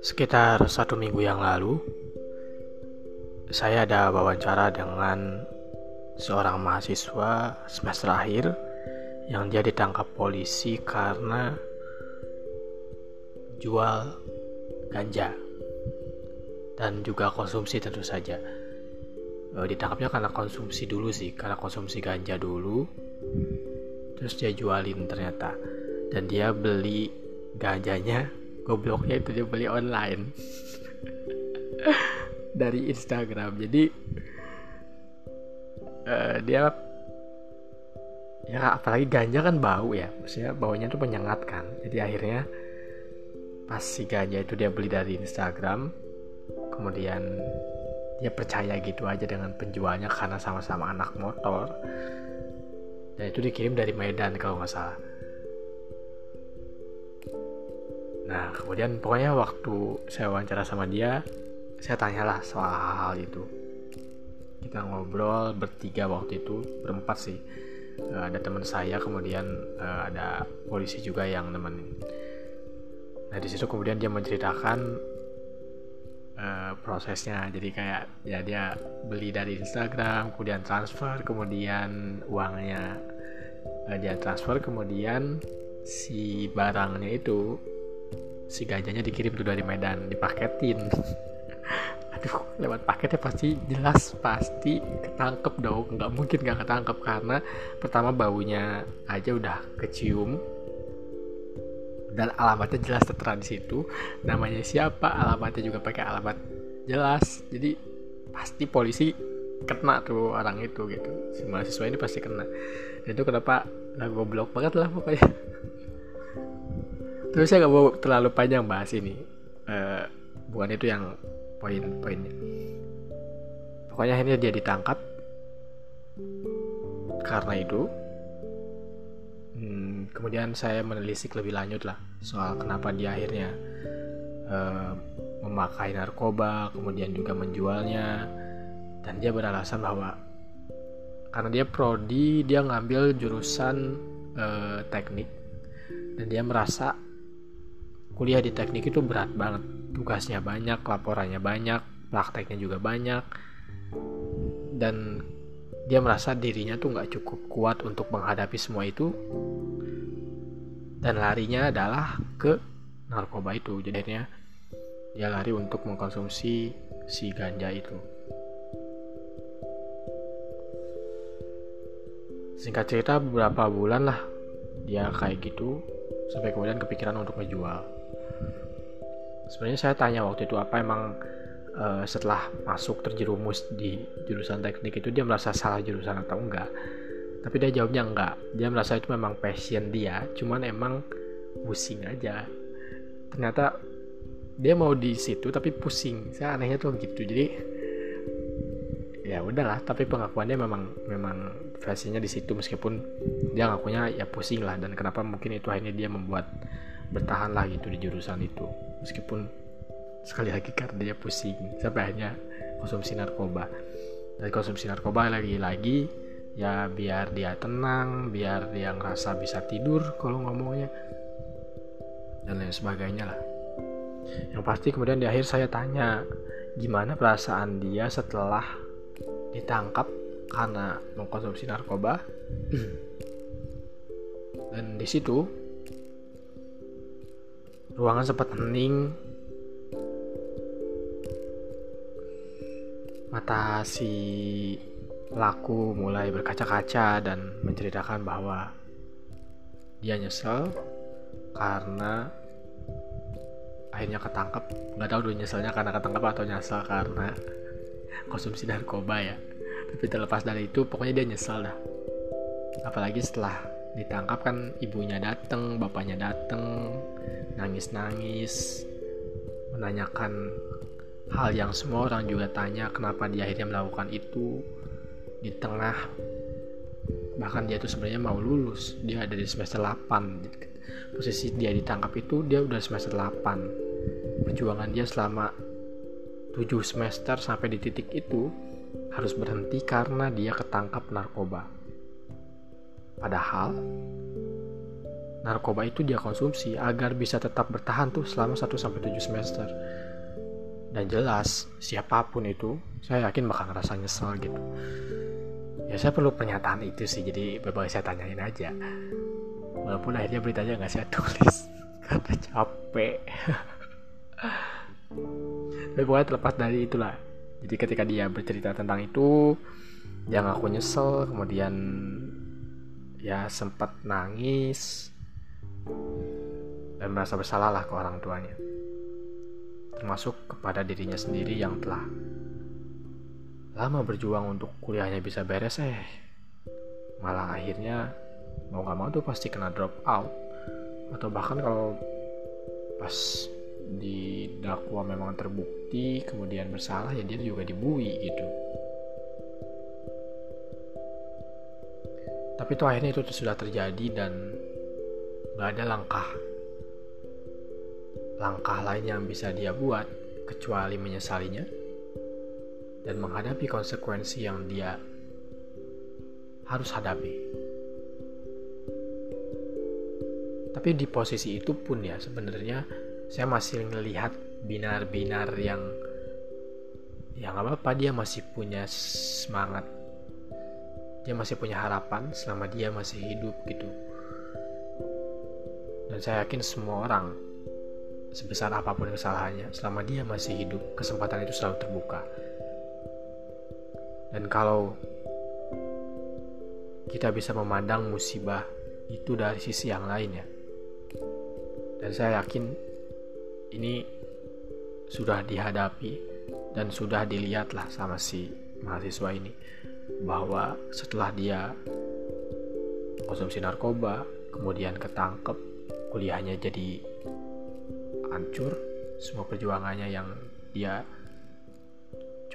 Sekitar satu minggu yang lalu, saya ada wawancara dengan seorang mahasiswa semester akhir yang dia ditangkap polisi karena jual ganja dan juga konsumsi tentu saja. E, ditangkapnya karena konsumsi dulu sih, karena konsumsi ganja dulu, terus dia jualin ternyata, dan dia beli ganjanya gobloknya itu dia beli online. Dari Instagram. Jadi uh, dia ya apalagi ganja kan bau ya. Maksudnya baunya tuh menyengat kan. Jadi akhirnya pas si ganja itu dia beli dari Instagram kemudian dia percaya gitu aja dengan penjualnya karena sama-sama anak motor dan itu dikirim dari Medan kalau nggak salah Nah, kemudian pokoknya waktu saya wawancara sama dia, saya tanyalah soal hal-hal itu. Kita ngobrol bertiga waktu itu, berempat sih. Uh, ada teman saya, kemudian uh, ada polisi juga yang nemenin. Nah, di situ kemudian dia menceritakan uh, prosesnya. Jadi kayak ya dia beli dari Instagram, kemudian transfer, kemudian uangnya. Uh, dia transfer, kemudian si barangnya itu si ganjanya dikirim tuh dari Medan dipaketin. Aduh lewat paketnya pasti jelas pasti ketangkep dong. Nggak mungkin nggak ketangkep karena pertama baunya aja udah kecium dan alamatnya jelas tertera di situ. Namanya siapa alamatnya juga pakai alamat jelas. Jadi pasti polisi kena tuh orang itu gitu. Si mahasiswa ini pasti kena. Itu kenapa lah goblok banget lah pokoknya. Tapi saya nggak mau terlalu panjang bahas ini. Uh, bukan itu yang poin-poinnya. Pokoknya akhirnya dia ditangkap. Karena itu kemudian saya menelisik lebih lanjut lah soal kenapa dia akhirnya uh, memakai narkoba kemudian juga menjualnya. Dan dia beralasan bahwa karena dia prodi dia ngambil jurusan uh, teknik. Dan dia merasa kuliah di teknik itu berat banget. Tugasnya banyak laporannya banyak prakteknya juga banyak. Dan dia merasa dirinya tuh nggak cukup kuat untuk menghadapi semua itu dan larinya adalah ke narkoba itu. Jadinya dia lari untuk mengkonsumsi si ganja itu. Singkat cerita beberapa bulan lah dia kayak gitu sampai kemudian kepikiran untuk ngejual. Sebenarnya saya tanya waktu itu apa emang uh, setelah masuk terjerumus di jurusan teknik itu dia merasa salah jurusan atau enggak tapi dia jawabnya enggak. Dia merasa itu memang passion dia cuman emang pusing aja. Ternyata dia mau di situ tapi pusing. Saya anehnya tuh gitu. Jadi ya udahlah tapi pengakuannya memang memang versinya di situ. Meskipun dia ngakunya ya pusing lah. Dan kenapa mungkin itu akhirnya dia membuat bertahan lah gitu di jurusan itu. Meskipun sekali lagi karena dia pusing. Sampai akhirnya konsumsi narkoba. Dan konsumsi narkoba lagi-lagi ya biar dia tenang biar dia ngerasa bisa tidur kalau ngomongnya dan lain sebagainya lah. Yang pasti kemudian di akhir saya tanya gimana perasaan dia setelah ditangkap karena mengkonsumsi narkoba? Dan di situ ruangan sempat hening. Mata si pelaku mulai berkaca-kaca dan menceritakan bahwa dia nyesel karena akhirnya ketangkep. Nggak tahu dulu nyeselnya karena ketangkep atau nyesel karena konsumsi narkoba ya. Tapi terlepas dari itu pokoknya dia nyesel dah. Apalagi setelah ditangkap kan ibunya dateng bapaknya dateng nangis-nangis menanyakan hal yang semua orang juga tanya kenapa dia akhirnya melakukan itu di tengah. Bahkan dia tuh sebenarnya mau lulus. Dia ada di semester 8 posisi dia ditangkap itu dia udah semester 8 perjuangan dia selama 7 semester sampai di titik itu harus berhenti karena dia ketangkap narkoba. Padahal narkoba itu dia konsumsi agar bisa tetap bertahan tuh selama 1 sampai 7 semester. Dan jelas siapa pun itu saya yakin bakal ngerasa nyesel gitu. Ya saya perlu pernyataan itu sih jadi beberapa saya tanyain aja. Walaupun akhirnya beritanya nggak saya tulis karena capek. Tapi pokoknya terlepas dari itulah. Jadi ketika dia bercerita tentang itu, dia ngaku nyesel, kemudian ya sempat nangis, dan merasa bersalah lah ke orang tuanya termasuk kepada dirinya sendiri yang telah lama berjuang untuk kuliahnya bisa beres eh. Malah akhirnya mau gak mau tuh pasti kena drop out. Atau bahkan kalau pas di dakwa memang terbukti kemudian bersalah ya dia juga dibui gitu. Tapi itu akhirnya itu sudah terjadi dan Gak ada langkah. Langkah lain yang bisa dia buat kecuali menyesalinya dan menghadapi konsekuensi yang dia harus hadapi. Tapi di posisi itu pun ya sebenarnya saya masih melihat binar-binar yang ya nggak apa-apa dia masih punya semangat dia masih punya harapan selama dia masih hidup gitu dan saya yakin semua orang, sebesar apa pun kesalahannya, selama dia masih hidup, kesempatan itu selalu terbuka. Dan kalau kita bisa memandang musibah itu dari sisi yang lainnya, dan saya yakin ini sudah dihadapi dan sudah dilihatlah sama si mahasiswa ini bahwa setelah dia konsumsi narkoba kemudian ketangkep kuliahnya jadi hancur semua perjuangannya yang dia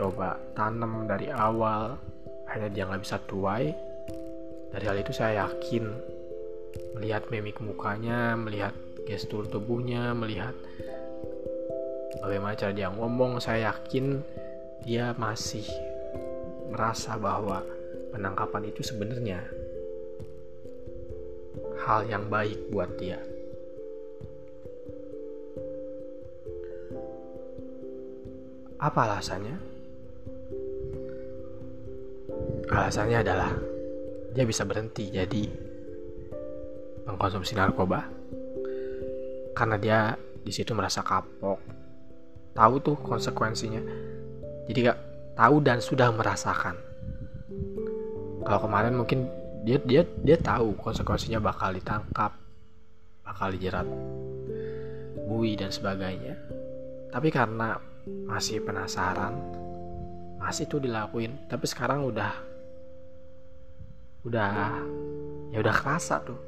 coba tanam dari awal hanya dia nggak bisa tuai dari hal itu saya yakin melihat mimik mukanya melihat gestur tubuhnya melihat bagaimana cara dia ngomong saya yakin dia masih merasa bahwa penangkapan itu sebenarnya hal yang baik buat dia. Apa alasannya? Alasannya adalah dia bisa berhenti jadi mengkonsumsi narkoba karena dia di situ merasa kapok, tahu tuh konsekuensinya. Jadi gak tahu dan sudah merasakan. Kalau kemarin mungkin dia dia dia tahu konsekuensinya bakal ditangkap, bakal dijerat, bui dan sebagainya. Tapi karena masih penasaran masih tuh dilakuin tapi sekarang udah udah. Ya udah kerasa tuh.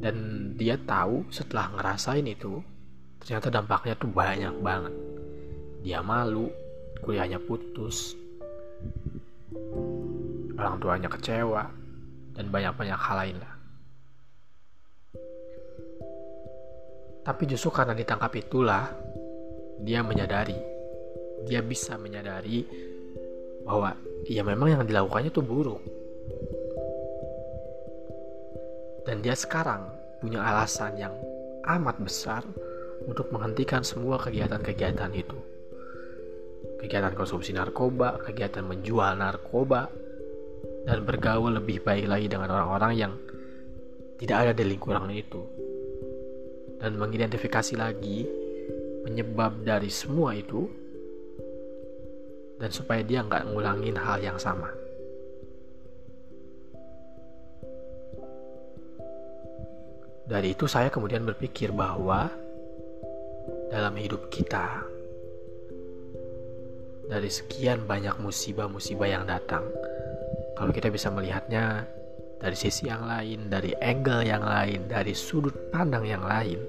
Dan dia tahu setelah ngerasain itu ternyata dampaknya tuh banyak banget. Dia malu kuliahnya putus. Orang tuanya kecewa dan banyak-banyak hal lain lah. Tapi justru karena ditangkap itulah dia menyadari, dia bisa menyadari bahwa ya memang yang dilakukannya itu buruk. Dan dia sekarang punya alasan yang amat besar untuk menghentikan semua kegiatan-kegiatan itu. Kegiatan konsumsi narkoba, kegiatan menjual narkoba, dan bergaul lebih baik lagi dengan orang-orang yang tidak ada di lingkungan itu dan mengidentifikasi lagi penyebab dari semua itu dan supaya dia nggak ngulangin hal yang sama. Dari itu saya kemudian berpikir bahwa dalam hidup kita dari sekian banyak musibah-musibah yang datang, kalau kita bisa melihatnya dari sisi yang lain, dari angle yang lain, dari sudut pandang yang lain.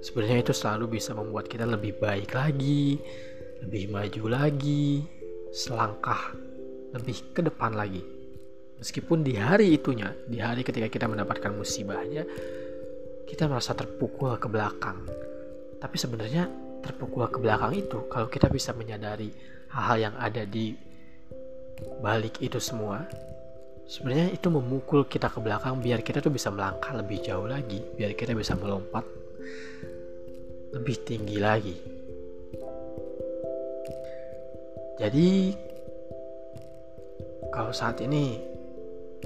Sebenarnya itu selalu bisa membuat kita lebih baik lagi, lebih maju lagi, selangkah lebih ke depan lagi. Meskipun di hari itunya, di hari ketika kita mendapatkan musibahnya, kita merasa terpukul ke belakang. Tapi sebenarnya terpukul ke belakang itu, kalau kita bisa menyadari hal-hal yang ada di balik itu semua sebenarnya itu memukul kita ke belakang biar kita tuh bisa melangkah lebih jauh lagi biar kita bisa melompat lebih tinggi lagi. Jadi kalau saat ini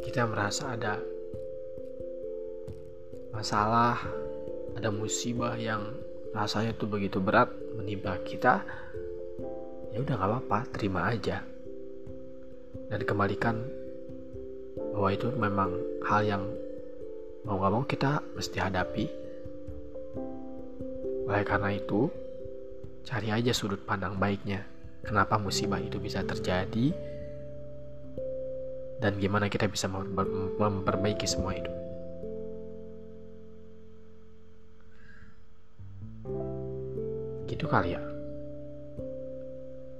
kita merasa ada masalah ada musibah yang rasanya tuh begitu berat menimpa kita ya udah nggak apa-apa terima aja. Dan kembalikan bahwa itu memang hal yang mau gak mau kita mesti hadapi oleh karena itu cari aja sudut pandang baiknya. Kenapa musibah itu bisa terjadi? Dan gimana kita bisa memperbaiki semua itu? Gitu kali ya.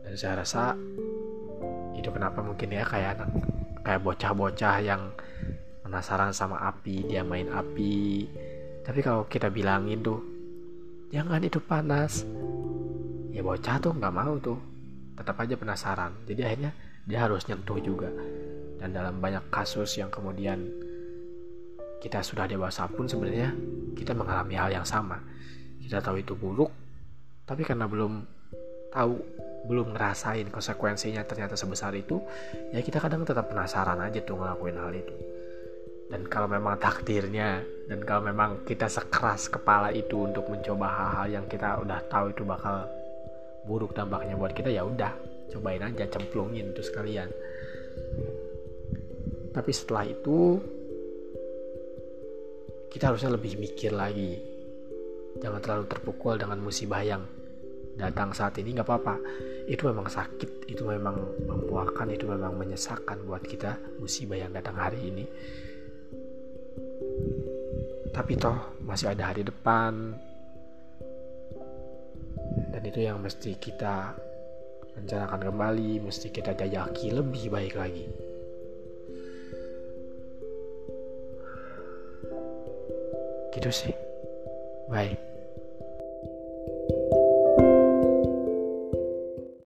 Dan saya rasa itu kenapa mungkin ya kayak anak kayak bocah-bocah yang penasaran sama api dia main api. Tapi kalau kita bilangin tuh jangan itu panas. Ya bocah tuh nggak mau tuh. Tetap aja penasaran. Jadi akhirnya dia harus nyentuh juga. Dan dalam banyak kasus yang kemudian kita sudah dewasa pun sebenarnya kita mengalami hal yang sama. Kita tahu itu buruk tapi karena belum tahu belum ngerasain konsekuensinya ternyata sebesar itu ya kita kadang tetap penasaran aja tuh ngelakuin hal itu dan kalau memang takdirnya dan kalau memang kita sekeras kepala itu untuk mencoba hal-hal yang kita udah tahu itu bakal buruk dampaknya buat kita ya udah cobain aja cemplungin itu sekalian. Tapi setelah itu kita harusnya lebih mikir lagi. Jangan terlalu terpukul dengan musibah yang datang saat ini nggak apa-apa. Itu memang sakit itu memang membuahkan itu memang menyesakan buat kita musibah yang datang hari ini tapi toh masih ada hari depan. Dan itu yang mesti kita rencanakan kembali mesti kita jajaki lebih baik lagi. Gitu sih. Baik